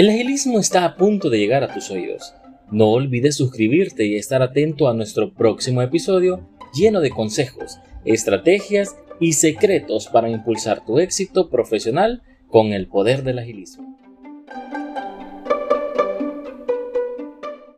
El agilismo está a punto de llegar a tus oídos. No olvides suscribirte y estar atento a nuestro próximo episodio lleno de consejos, estrategias y secretos para impulsar tu éxito profesional con el poder del agilismo.